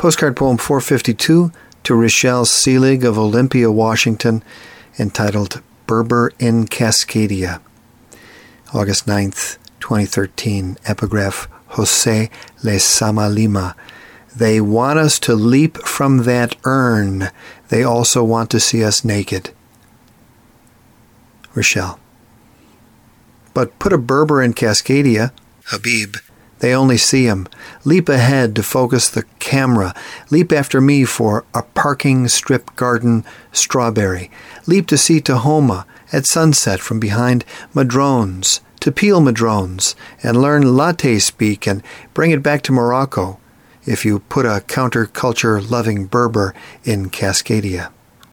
Postcard poem 452 to Richelle Selig of Olympia, Washington, entitled Berber in Cascadia. August 9th, 2013. Epigraph Jose Lezama Lima. They want us to leap from that urn. They also want to see us naked. Rochelle. But put a Berber in Cascadia, Habib. They only see him. Leap ahead to focus the camera. Leap after me for a parking strip garden strawberry. Leap to see Tahoma at sunset from behind madrones, to peel madrones, and learn latte speak and bring it back to Morocco if you put a counterculture loving Berber in Cascadia.